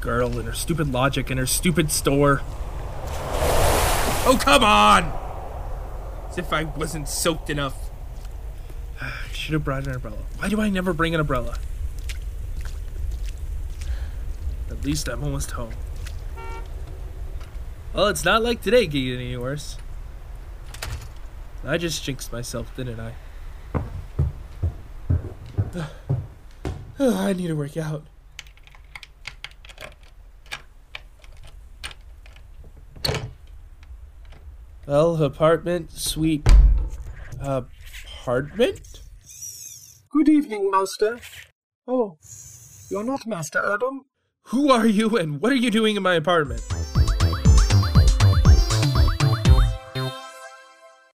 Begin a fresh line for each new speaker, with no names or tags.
girl and her stupid logic and her stupid store. Oh, come on! As if I wasn't soaked enough. I should have brought an umbrella. Why do I never bring an umbrella? At least I'm almost home. Well, it's not like today getting any worse. I just jinxed myself, didn't I? I need to work out. Well, apartment, suite, apartment?
Good evening, Master. Oh, you're not Master Adam?
Who are you and what are you doing in my apartment?